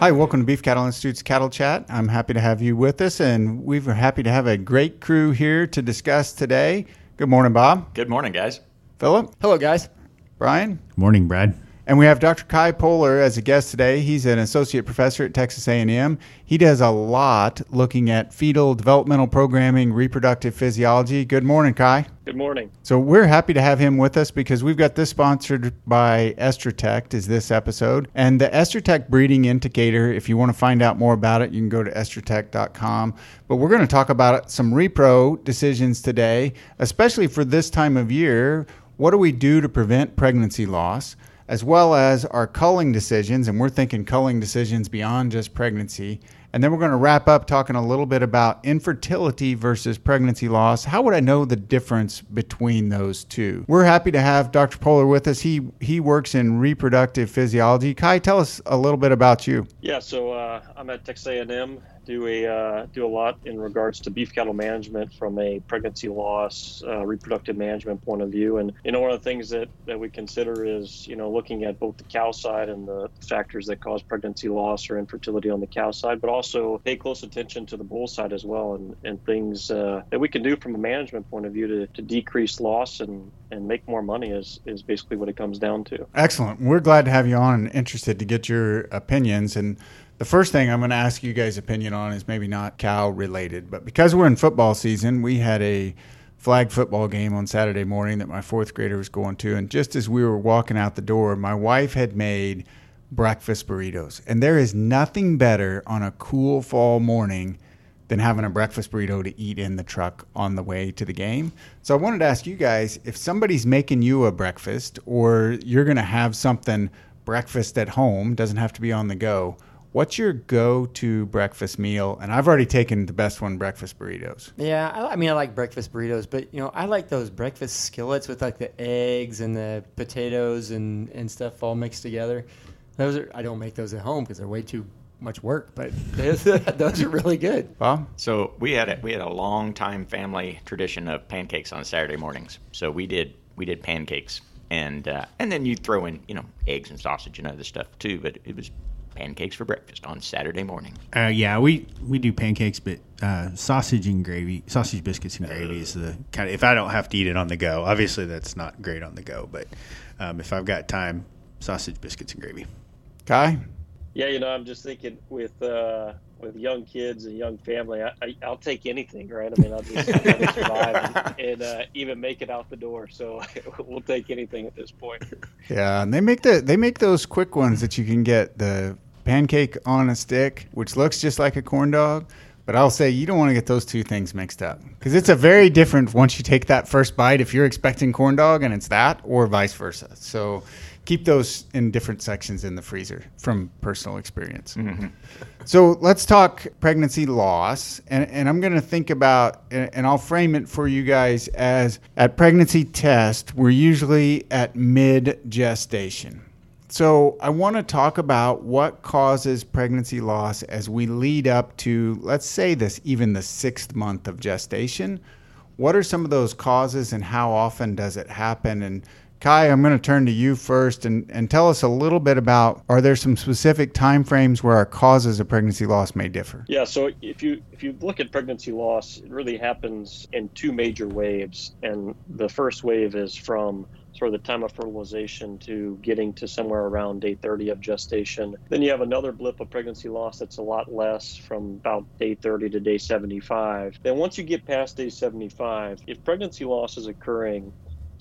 Hi, welcome to Beef Cattle Institute's Cattle Chat. I'm happy to have you with us, and we're happy to have a great crew here to discuss today. Good morning, Bob. Good morning, guys. Philip. Hello, guys. Brian. Morning, Brad. And we have Dr. Ky Pohler as a guest today. He's an associate professor at Texas A&M. He does a lot looking at fetal developmental programming, reproductive physiology. Good morning, Ky. Good morning. So we're happy to have him with us because we've got this sponsored by Estrotect is this episode. And the Estrotect breeding indicator, if you want to find out more about it, you can go to estrotect.com. But we're going to talk about some repro decisions today, especially for this time of year. What do we do to prevent pregnancy loss? As well as our culling decisions. And we're thinking culling decisions beyond just pregnancy. And then we're going to wrap up talking a little bit about infertility versus pregnancy loss. How would I know the difference between those two? We're happy to have Dr. Pohler with us. He he works in reproductive physiology. Ky, tell us a little bit about you. Yeah, so uh, I'm at Texas A&M do a uh, do a lot in regards to beef cattle management from a pregnancy loss, uh, reproductive management point of view. And you know, one of the things that that we consider is you know looking at both the cow side and the factors that cause pregnancy loss or infertility on the cow side, but also pay close attention to the bull side as well, and and things uh, that we can do from a management point of view to, to decrease loss and and make more money is is basically what it comes down to. Excellent. We're glad to have you on and interested to get your opinions and the first thing I'm going to ask you guys' opinion on is maybe not cow related, but because we're in football season, we had a flag football game on Saturday morning that my fourth grader was going to. And just as we were walking out the door, my wife had made breakfast burritos. And there is nothing better on a cool fall morning than having a breakfast burrito to eat in the truck on the way to the game. So I wanted to ask you guys if somebody's making you a breakfast or you're going to have something breakfast at home, doesn't have to be on the go What's your go-to breakfast meal? And I've already taken the best one, breakfast burritos. Yeah, I, I, mean, I like breakfast burritos, but you know, I like those breakfast skillets with like the eggs and the potatoes and and stuff all mixed together. Those are I don't make those at home because they're way too much work, but those are really good. Bob? So we had a, we had a long time family tradition of pancakes on Saturday mornings. So we did we did pancakes and uh, and then you throw in you know eggs and sausage and other stuff too. But it was pancakes for breakfast on Saturday morning. Uh, yeah, we we do pancakes, but uh, sausage and gravy, sausage biscuits and gravy is the kind of. If I don't have to eat it on the go, obviously that's not great on the go. But um, if I've got time, sausage biscuits and gravy. Ky. Yeah, you know, I'm just thinking with uh, with young kids and young family, I, I, will take anything, right? I mean, I'll just, I'll survive and, and uh, even make it out the door. So we'll take anything at this point. Yeah, and they make the they make those quick ones that you can get the pancake on a stick, which looks just like a corn dog. But I'll say you don't want to get those two things mixed up because it's a very different once you take that first bite if you're expecting corn dog and it's that, or vice versa. So keep those in different sections in the freezer from personal experience. Mm-hmm. So let's talk pregnancy loss. And, and I'm going to think about, and I'll frame it for you guys as at pregnancy test, we're usually at mid gestation. So, I want to talk about what causes pregnancy loss as we lead up to, let's say, this even the sixth month of gestation. What are some of those causes and how often does it happen? And Ky, I'm going to turn to you first and, and tell us a little bit about are there some specific time frames where our causes of pregnancy loss may differ? Yeah, so if you if you look at pregnancy loss, it really happens in two major waves. And the first wave is from sort of the time of fertilization to getting to somewhere around day 30 of gestation. Then you have another blip of pregnancy loss that's a lot less from about day 30 to day 75. Then once you get past day 75, if pregnancy loss is occurring,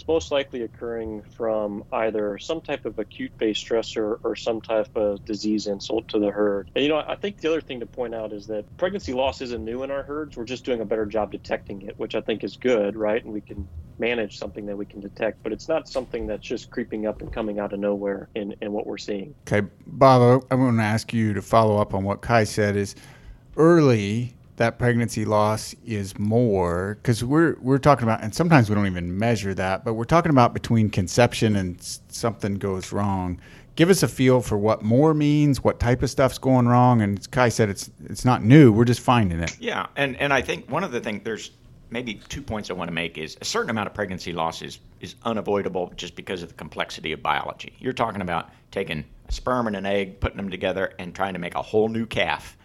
most likely occurring from either some type of acute phase stressor or some type of disease insult to the herd. And you know, I think the other thing to point out is that pregnancy loss isn't new in our herds. We're just doing a better job detecting it, which I think is good, right? And we can manage something that we can detect, but it's not something that's just creeping up and coming out of nowhere in, in what we're seeing. Okay, Bob, I'm going to ask you to follow up on what Ky said is early that pregnancy loss is more because we're we're talking about and sometimes we don't even measure that but we're talking about between conception and something goes wrong give us a feel for what more means what type of stuff's going wrong and ky said it's it's not new we're just finding it yeah and and i think one of the things there's maybe two points I want to make is a certain amount of pregnancy loss is, is unavoidable just because of the complexity of biology. You're talking about taking a sperm and an egg, putting them together, and trying to make a whole new calf.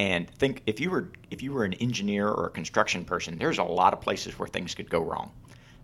And think if you were if you were an engineer or a construction person, there's a lot of places where things could go wrong.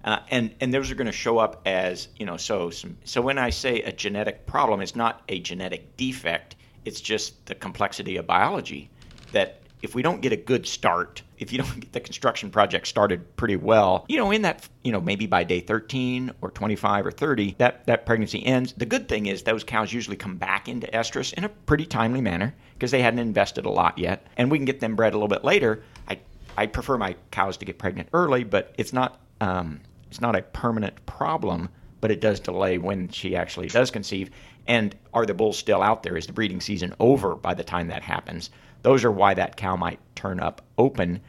Uh, and and those are going to show up as you know so some, so when I say a genetic problem, it's not a genetic defect. It's just the complexity of biology that if we don't get a good start, if you don't get the construction project started pretty well, you know, in that, you know, maybe by day 13 or 25 or 30, that, that pregnancy ends. The good thing is those cows usually come back into estrus in a pretty timely manner because they hadn't invested a lot yet. And we can get them bred a little bit later. I, I prefer my cows to get pregnant early, but it's not, um, it's not a permanent problem, but it does delay when she actually does conceive. And are the bulls still out there? Is the breeding season over by the time that happens? Those are why that cow might turn up open.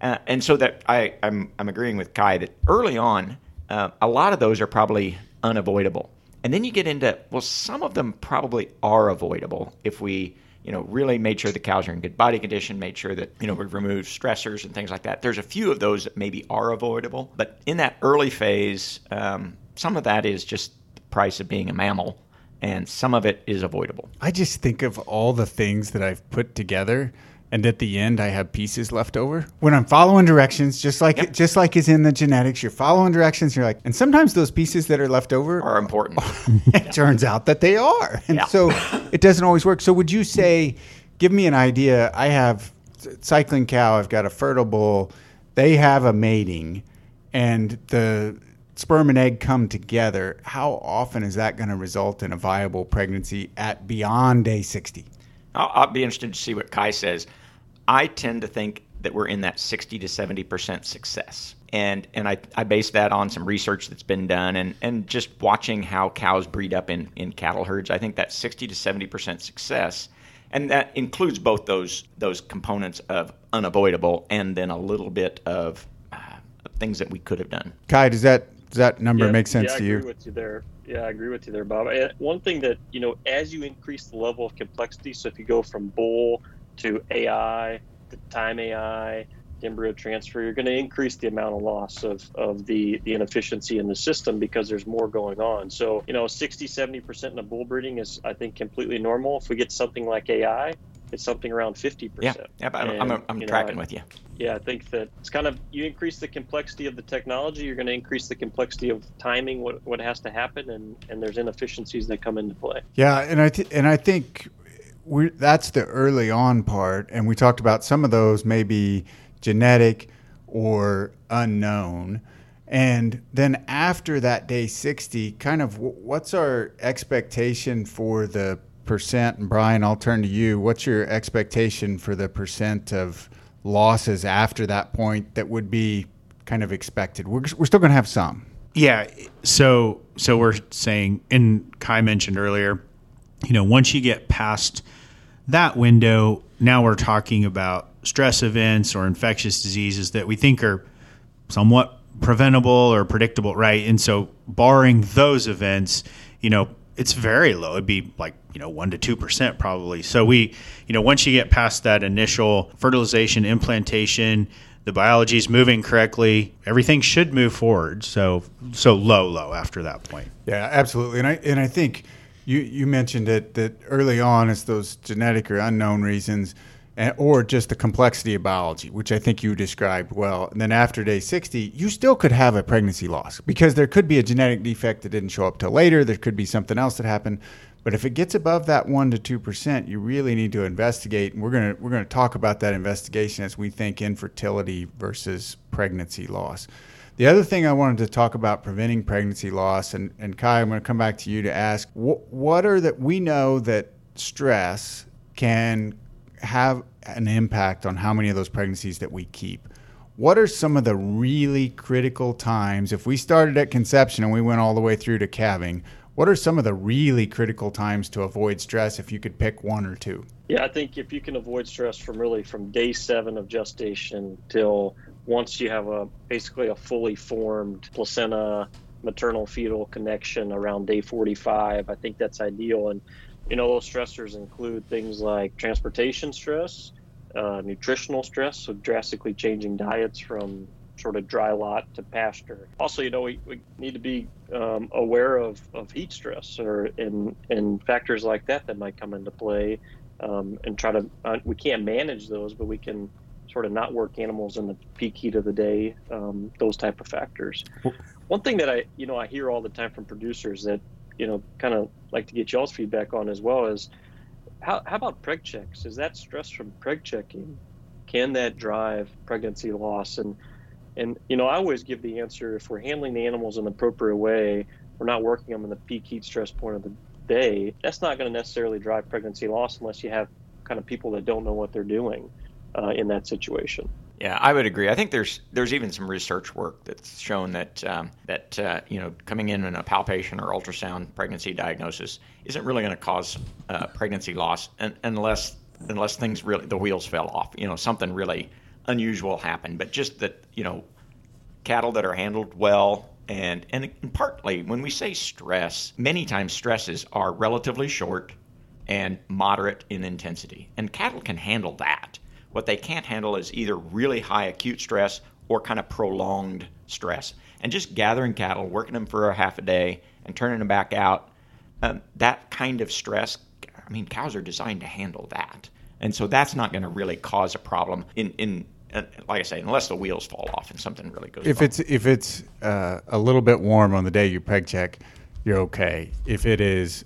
Uh, and so that I, I'm, I'm agreeing with Ky that early on, uh, a lot of those are probably unavoidable. And then you get into, well, some of them probably are avoidable if we, you know, really made sure the cows are in good body condition, made sure that, you know, we've removed stressors and things like that. There's a few of those that maybe are avoidable. But in that early phase, um, some of that is just the price of being a mammal and some of it is avoidable. I just think of all the things that I've put together and at the end I have pieces left over. When I'm following directions, just like Yep. just like is in the genetics, you're following directions, you're like and sometimes those pieces that are left over Are important. it turns out that they are. And Yeah. so it doesn't always work. So would you say give me an idea, I have cycling cow, I've got a fertile bull, they have a mating and the sperm and egg come together. How often is that going to result in a viable pregnancy at beyond day 60? I'll, I'll be interested to see what Ky says. I tend to think that we're in that 60 to 70 percent success, and and I, I base that on some research that's been done and, and just watching how cows breed up in, in cattle herds. I think that 60 to 70 percent success, and that includes both those those components of unavoidable and then a little bit of uh, things that we could have done. Ky, does that does that number Yeah, make sense yeah, to I you? agree with you there. Yeah, I agree with you there, Bob. And one thing that you know, as you increase the level of complexity, so if you go from bull to AI to time AI, to embryo transfer, you're going to increase the amount of loss of, of the, the inefficiency in the system because there's more going on. So, you know, 60, 70% in a bull breeding is, I think, completely normal. If we get something like AI, it's something around 50%. Yeah, yeah, I'm, I'm, I'm you know, tracking I- with you. yeah, I think that it's kind of you increase the complexity of the technology, you're going to increase the complexity of timing, what what has to happen, and and there's inefficiencies that come into play. Yeah, and I th- and I think we that's the early on part, and we talked about some of those maybe genetic or unknown, and then after that day sixty, kind of w- what's our expectation for the percent? And Brian, I'll turn to you. What's your expectation for the percent of losses after that point that would be kind of expected? We're we're still going to have some. Yeah. So so we're saying, and Ky mentioned earlier, you know, once you get past that window, now we're talking about stress events or infectious diseases that we think are somewhat preventable or predictable, right? And so, barring those events, you know, it's very low. It'd be like, you know, 1% to 2% probably. So, we, you know, once you get past that initial fertilization, implantation, the biology is moving correctly, everything should move forward. So, so low, low after that point. Yeah, absolutely. And I and I think you you mentioned it that early on it's those genetic or unknown reasons, and, or just the complexity of biology, which I think you described well. And then after day sixty, you still could have a pregnancy loss because there could be a genetic defect that didn't show up till later. There could be something else that happened. But if it gets above that one to two percent, you really need to investigate. And we're gonna we're gonna talk about that investigation as we think infertility versus pregnancy loss. The other thing I wanted to talk about preventing pregnancy loss, and, and Ky, I'm going to come back to you to ask what, what are that we know that stress can have an impact on how many of those pregnancies that we keep. What are some of the really critical times? If we started at conception and we went all the way through to calving, what are some of the really critical times to avoid stress if you could pick one or two? Yeah, I think if you can avoid stress from really from day seven of gestation till once you have a basically a fully formed placenta maternal fetal connection around day 45, I think that's ideal. And you know, those stressors include things like transportation stress, uh, nutritional stress, so drastically changing diets from sort of dry lot to pasture. Also, you know, we, we need to be um, aware of, of heat stress or and and factors like that that might come into play, um, and try to uh, we can't manage those, but we can sort of not work animals in the peak heat of the day. Um, those type of factors. One thing that I you know I hear all the time from producers that you know kind of like to get y'all's feedback on as well is how, how about preg checks? Is that stress from preg checking? Can that drive pregnancy loss? And and you know, I always give the answer: if we're handling the animals in the appropriate way, we're not working them in the peak heat stress point of the day. That's not going to necessarily drive pregnancy loss unless you have kind of people that don't know what they're doing uh, in that situation. Yeah, I would agree. I think there's there's even some research work that's shown that um, that uh, you know coming in in a palpation or ultrasound pregnancy diagnosis isn't really going to cause uh, pregnancy loss unless unless things really the wheels fell off. You know, something really unusual happened. But just that you know, cattle that are handled well. And, and partly when we say stress, many times stresses are relatively short and moderate in intensity. And cattle can handle that. What they can't handle is either really high acute stress or kind of prolonged stress. And just gathering cattle, working them for a half a day, and turning them back out, um, that kind of stress, I mean, cows are designed to handle that. And so that's not going to really cause a problem in, in uh, like I say, unless the wheels fall off and something really goes. If wrong. it's if it's uh, a little bit warm on the day you peg check, you're okay. If it is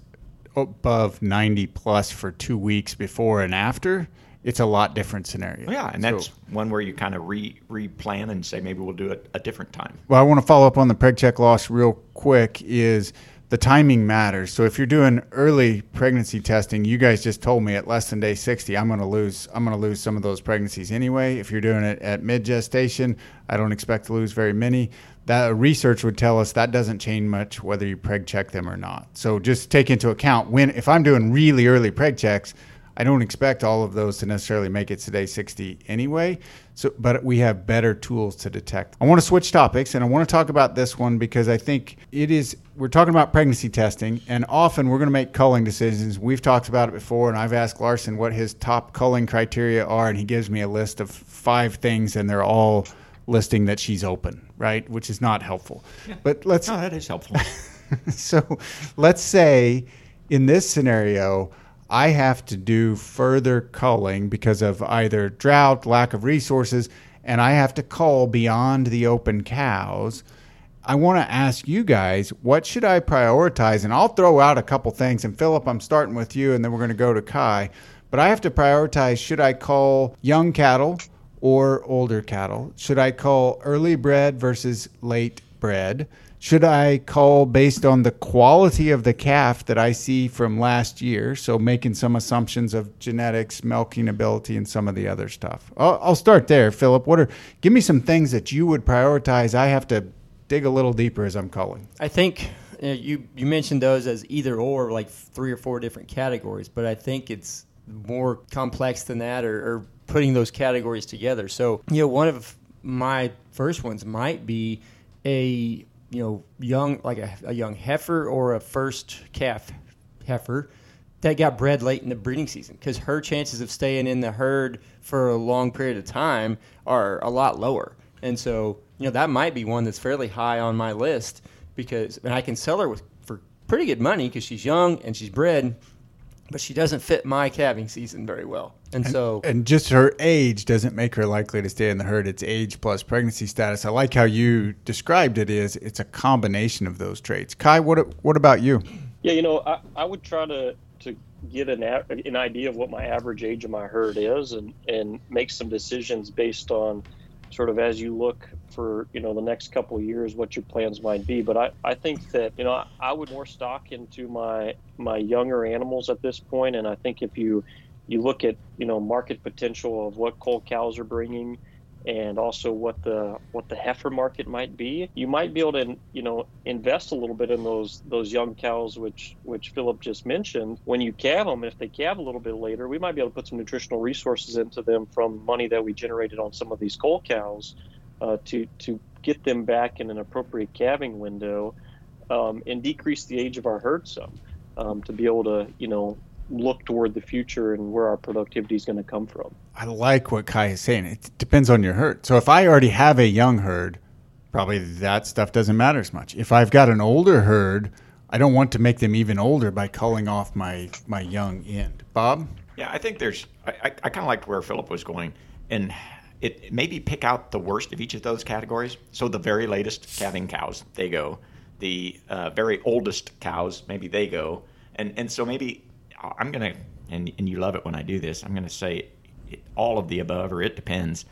above 90 plus for two weeks before and after, it's a lot different scenario. Yeah, and that's so, one where you kind of re replan and say maybe we'll do it a different time. Well, I want to follow up on the preg check loss real quick. Is the timing matters. So if you're doing early pregnancy testing, you guys just told me at less than day 60, I'm going to lose I'm going to lose some of those pregnancies anyway. If you're doing it at mid gestation, I don't expect to lose very many. That research would tell us that doesn't change much whether you preg check them or not. So just take into account when if I'm doing really early preg checks, I don't expect all of those to necessarily make it today 60 anyway. So, but we have better tools to detect. I want to switch topics and I want to talk about this one because I think it is. We're talking about pregnancy testing, and often we're going to make culling decisions. We've talked about it before, and I've asked Larson what his top culling criteria are, and he gives me a list of five things, and they're all listing that she's open, right? Which is not helpful. Yeah. But let's. No, that is helpful. so, let's say in this scenario I have to do further culling because of either drought, lack of resources, and I have to cull beyond the open cows. I want to ask you guys, what should I prioritize? And I'll throw out a couple things. And Philip, I'm starting with you, and then we're going to go to Kai. But I have to prioritize should I cull young cattle or older cattle? Should I cull early bred versus late bred? should I cull based on the quality of the calf that I see from last year? So making some assumptions of genetics, milking ability, and some of the other stuff. I'll, I'll start there, Philip. What are give me some things that you would prioritize? I have to dig a little deeper as I'm culling. I think you, know, you you mentioned those as either or, like three or four different categories, but I think it's more complex than that, or, or putting those categories together. So you know, one of my first ones might be a you know, young like a, a young heifer or a first calf heifer that got bred late in the breeding season because her chances of staying in the herd for a long period of time are a lot lower. And so, you know, that might be one that's fairly high on my list because, and I can sell her with for pretty good money because she's young and she's bred but she doesn't fit my calving season very well. And, and, so, and just her age doesn't make her likely to stay in the herd. It's age plus pregnancy status. I like how you described it. Is it's a combination of those traits. Ky, what what about you? Yeah, you know, I, I would try to to get an an idea of what my average age of my herd is, and and make some decisions based on sort of as you look for you know the next couple of years what your plans might be. But i i think that you know I, I, would more stock into my my younger animals at this point. And i think if you you look at you know market potential of what cull cows are bringing and also what the what the heifer market might be you might be able to you know invest a little bit in those those young cows which which philip just mentioned. When you calve them if they calve a little bit later we might be able to put some nutritional resources into them from money that we generated on some of these cull cows uh, to to get them back in an appropriate calving window um, and decrease the age of our herd some um, to be able to you know look toward the future and where our productivity is going to come from. I like what Ky is saying. It depends on your herd. So if I already have a young herd, probably that stuff doesn't matter as much. If I've got an older herd, I don't want to make them even older by culling off my my young end. Bob? Yeah, I think there's. I, I, I kind of liked where Philip was going, and it maybe pick out the worst of each of those categories. So the very latest calving cows, they go. The uh, very oldest cows, maybe they go. And and so maybe I'm gonna and and you love it when I do this. I'm gonna say all of the above, or it depends.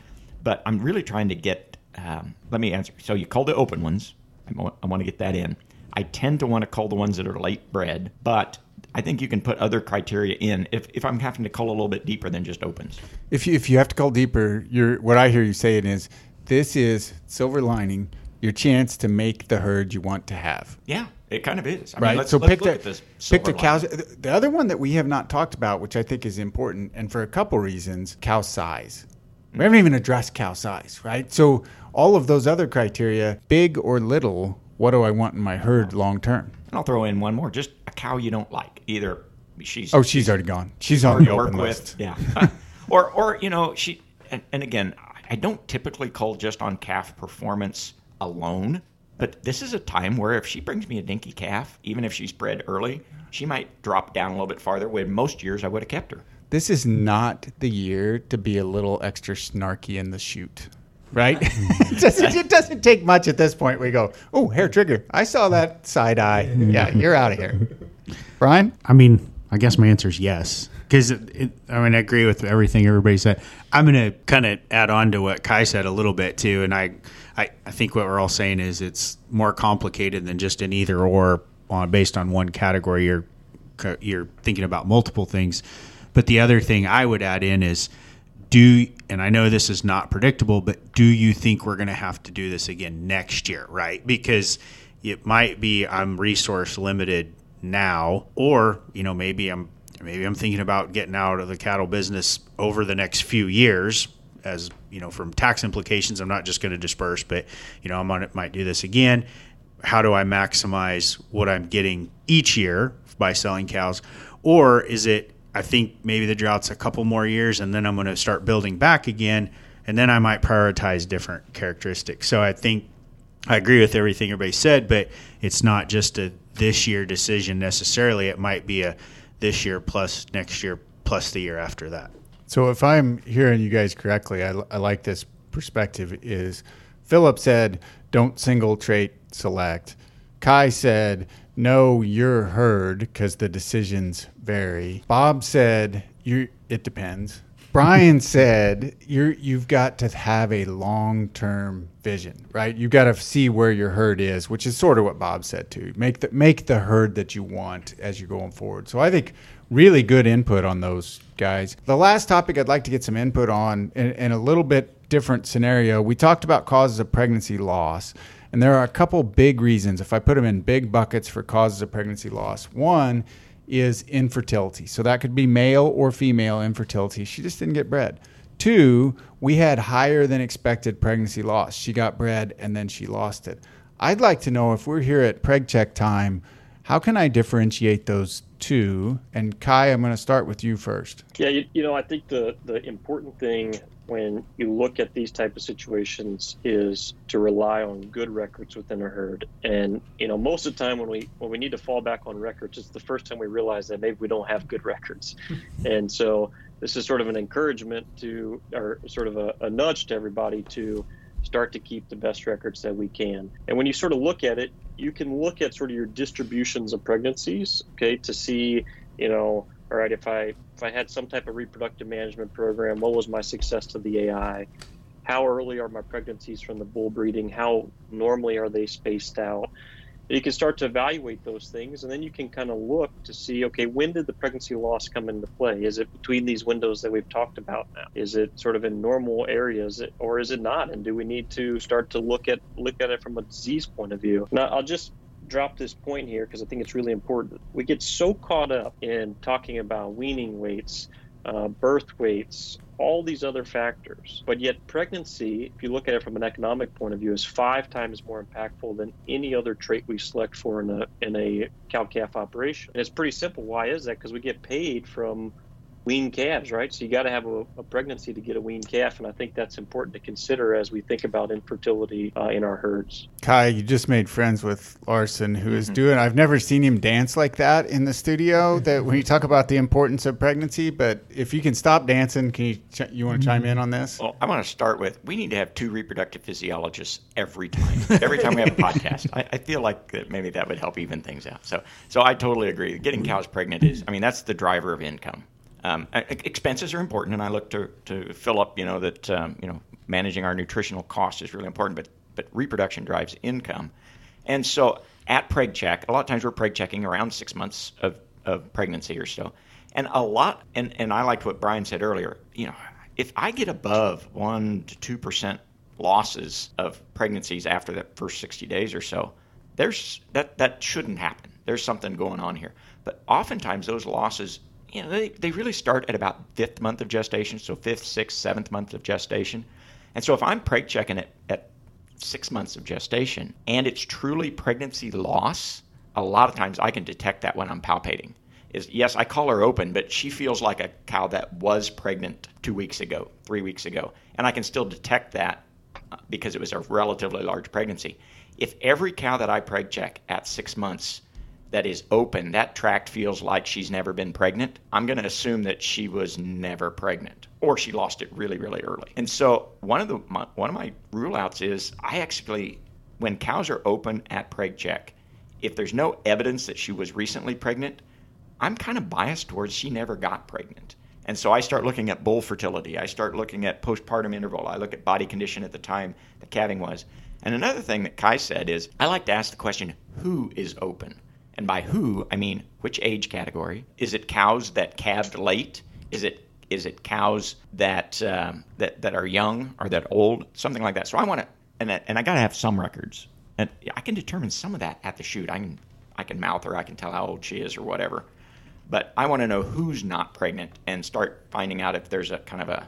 But I'm really trying to get. Um, let me answer. So you call the open ones. I I want to get that in. I tend to want to call the ones that are late bred, but I think you can put other criteria in if, if I'm having to cull a little bit deeper than just opens. If you, if you have to cull deeper, you're, what I hear you saying is this is silver lining your chance to make the herd you want to have. Yeah, it kind of is. I right. Mean, let's, so let's pick look the pick the cows. The other one that we have not talked about, which I think is important, and for a couple reasons, cow size. We haven't even addressed cow size, right? So all of those other criteria, big or little, what do I want in my herd long term? And I'll throw in one more, just cow you don't like. Either she's Oh, she's already gone. She's on hard the to work open with, list. yeah, uh, or or you know she. And, and again, I don't typically cull just on calf performance alone, but this is a time where if she brings me a dinky calf, even if she's bred early, she might drop down a little bit farther. When most years I would have kept her. This is not the year to be a little extra snarky in the chute. Right? it, doesn't, it doesn't take much at this point. We go, oh, hair trigger. I saw that side eye. Yeah, you're out of here. Brian? I mean, I guess my answer is yes. Because I mean, I agree with everything everybody said. I'm going to kind of add on to what Ky said a little bit too, and I, I, I think what we're all saying is it's more complicated than just an either or on based on one category. You're you're thinking about multiple things, but the other thing I would add in is do and I know this is not predictable, but do you think we're going to have to do this again next year, right? Because it might be I'm resource limited now, or you know maybe I'm maybe I'm thinking about getting out of the cattle business over the next few years. As you know, from tax implications, I'm not just going to disperse, but you know, it. Might do this again. How do I maximize what I'm getting each year by selling cows, or is it? I think maybe the drought's a couple more years, and then I'm going to start building back again, and then I might prioritize different characteristics. So I think I agree with everything everybody said, but it's not just a this year decision necessarily. It might be a this year plus next year plus the year after that. So if I'm hearing you guys correctly, I, I like this perspective. Is Philip said, "Don't single trait select." Ky said, no, your herd because the decisions vary." Bob said, "You it depends." Brian said, "You're you've got to have a long term vision, right? You've got to see where your herd is, which is sort of what Bob said too. Make the make the herd that you want as you're going forward." So I think really good input on those guys. The last topic I'd like to get some input on in, in a little bit different scenario. We talked about causes of pregnancy loss, and there are a couple big reasons. If I put them in big buckets for causes of pregnancy loss, one is infertility. So that could be male or female infertility. She just didn't get bred. Two, we had higher than expected pregnancy loss. She got bred and then she lost it. I'd like to know if we're here at preg check time, how can I differentiate those two? And Ky, I'm going to start with you first. Yeah, you, you know, I think the the important thing when you look at these type of situations is to rely on good records within a herd. And you know, most of the time when we when we need to fall back on records, it's the first time we realize that maybe we don't have good records. and so this is sort of an encouragement to, or sort of a, a nudge to everybody to start to keep the best records that we can. And when you sort of look at it, you can look at sort of your distributions of pregnancies, okay, to see, you know, all right, if I if I had some type of reproductive management program, what was my success to the AI? How early are my pregnancies from the bull breeding? How normally are they spaced out? You can start to evaluate those things, and then you can kind of look to see, okay, when did the pregnancy loss come into play? Is it between these windows that we've talked about now? Is it sort of in normal areas, or is it not? And do we need to start to look at look at it from a disease point of view? Now, I'll just drop this point here because I think it's really important. We get so caught up in talking about weaning weights uh, birth weights, all these other factors. But yet, pregnancy, if you look at it from an economic point of view, is five times more impactful than any other trait we select for in a in a cow calf operation. And it's pretty simple. Why is that? Because we get paid from weaned calves, right? So you got to have a, a, pregnancy to get a weaned calf, and I think that's important to consider as we think about infertility uh, in our herds. Ky, you just made friends with Larson, who is mm-hmm. doing. I've never seen him dance like that in the studio. That when you talk about the importance of pregnancy, but if you can stop dancing, can you ch- you want to chime in on this? Well, I want to start with we need to have two reproductive physiologists every time. Every time we have a podcast, I, I feel like that maybe that would help even things out. So, so I totally agree. Getting cows pregnant is, I mean, that's the driver of income. Um, expenses are important, and I look to, to Philip. You know that um, you know managing our nutritional costs is really important, but but reproduction drives income, and so at preg check, a lot of times we're preg checking around six months of, of pregnancy or so, and a lot, and and I liked what Brian said earlier. You know, if I get above one to two percent losses of pregnancies after that first sixty days or so, there's that that shouldn't happen. There's something going on here. But oftentimes those losses you know, they, they really start at about fifth month of gestation, so fifth, sixth, seventh month of gestation. And so if I'm preg checking it at six months of gestation and it's truly pregnancy loss, a lot of times I can detect that when I'm palpating. Is yes, I call her open, but she feels like a cow that was pregnant two weeks ago, three weeks ago, and I can still detect that uh, because it was a relatively large pregnancy. If every cow that I preg check at six months that is open, that tract feels like she's never been pregnant, I'm going to assume that she was never pregnant or she lost it really, really early. And so one of the my, one of my rule outs is I actually, when cows are open at preg check, if there's no evidence that she was recently pregnant, I'm kind of biased towards she never got pregnant. And so I start looking at bull fertility. I start looking at postpartum interval. I look at body condition at the time the calving was. And another thing that Ky said is I like to ask the question, who is open? And by who, I mean which age category? Is it cows that calved late? Is it is it cows that um, that that are young or that old? Something like that. So I want to, and and I got to have some records, and I can determine some of that at the chute. I can I can mouth her. I can tell how old she is or whatever. But I want to know who's not pregnant and start finding out if there's a kind of a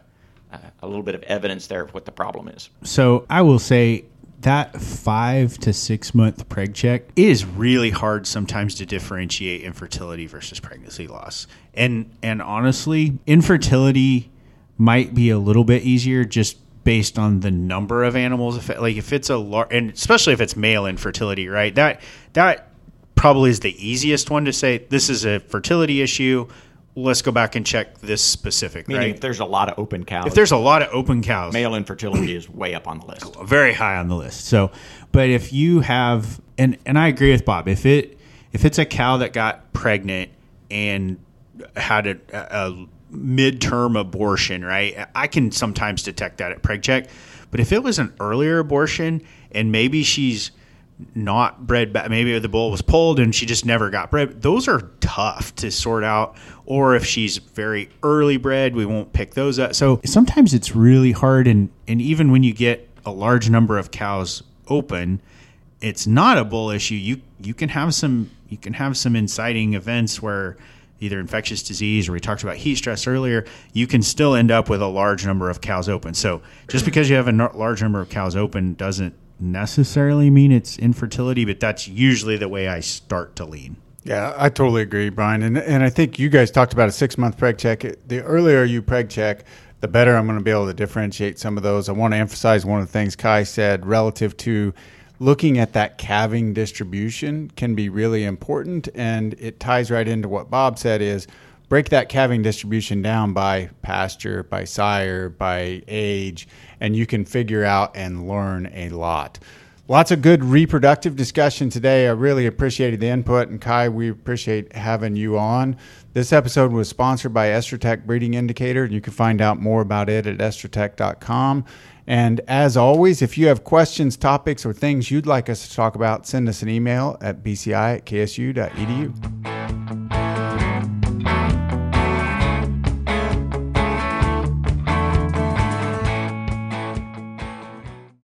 a little bit of evidence there of what the problem is. So I will say that five to six month preg check is really hard sometimes to differentiate infertility versus pregnancy loss. And and honestly, infertility might be a little bit easier just based on the number of animals. If it, like if it's a large, and especially if it's male infertility, right? That that probably is the easiest one to say this is a fertility issue let's go back and check this specific. Meaning, right? if there's a lot of open cows, if there's a lot of open cows, male infertility is way up on the list, very high on the list. So, but if you have, and and I agree with Bob, if it if it's a cow that got pregnant and had a, a midterm abortion, right? I can sometimes detect that at preg check, but if it was an earlier abortion and maybe she's not bred back. Maybe the bull was pulled and she just never got bred. Those are tough to sort out. Or if she's very early bred, we won't pick those up. So sometimes it's really hard. And, and even when you get a large number of cows open, it's not a bull issue. You you can have some you can have some inciting events where either infectious disease or we talked about heat stress earlier, you can still end up with a large number of cows open. So just because you have a large number of cows open doesn't necessarily mean it's infertility, but that's usually the way I start to lean. Yeah, I totally agree, Brian. And and I think you guys talked about a six month preg check. The earlier you preg check, the better I'm going to be able to differentiate some of those. I want to emphasize one of the things Ky said relative to looking at that calving distribution can be really important, and it ties right into what Bob said is break that calving distribution down by pasture, by sire, by age, and you can figure out and learn a lot. Lots of good reproductive discussion today. I really appreciated the input. And Ky, we appreciate having you on. This episode was sponsored by Estrotect Breeding Indicator. And you can find out more about it at estrotect.com. And as always, if you have questions, topics, or things you'd like us to talk about, send us an email at bci at ksu.edu.